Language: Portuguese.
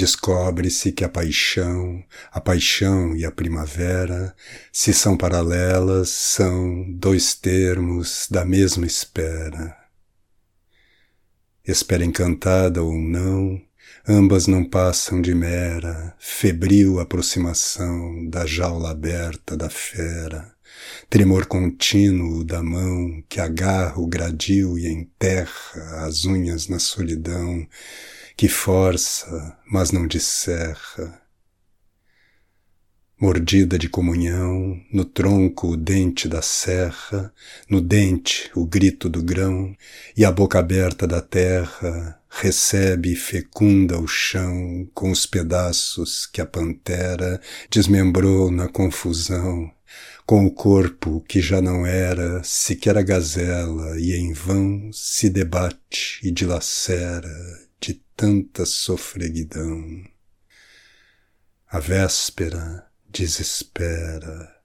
Descobre-se que a paixão, a paixão e a primavera, se são paralelas, são dois termos da mesma espera. Espera encantada ou não, ambas não passam de mera, febril aproximação da jaula aberta da fera, tremor contínuo da mão que agarra o gradil e enterra as unhas na solidão, que força, mas não descerra. Mordida de comunhão, no tronco o dente da serra, no dente o grito do grão, e a boca aberta da terra recebe e fecunda o chão com os pedaços que a pantera desmembrou na confusão, com o corpo que já não era sequer a gazela e em vão se debate e dilacera tanta sofreguidão. A véspera desespera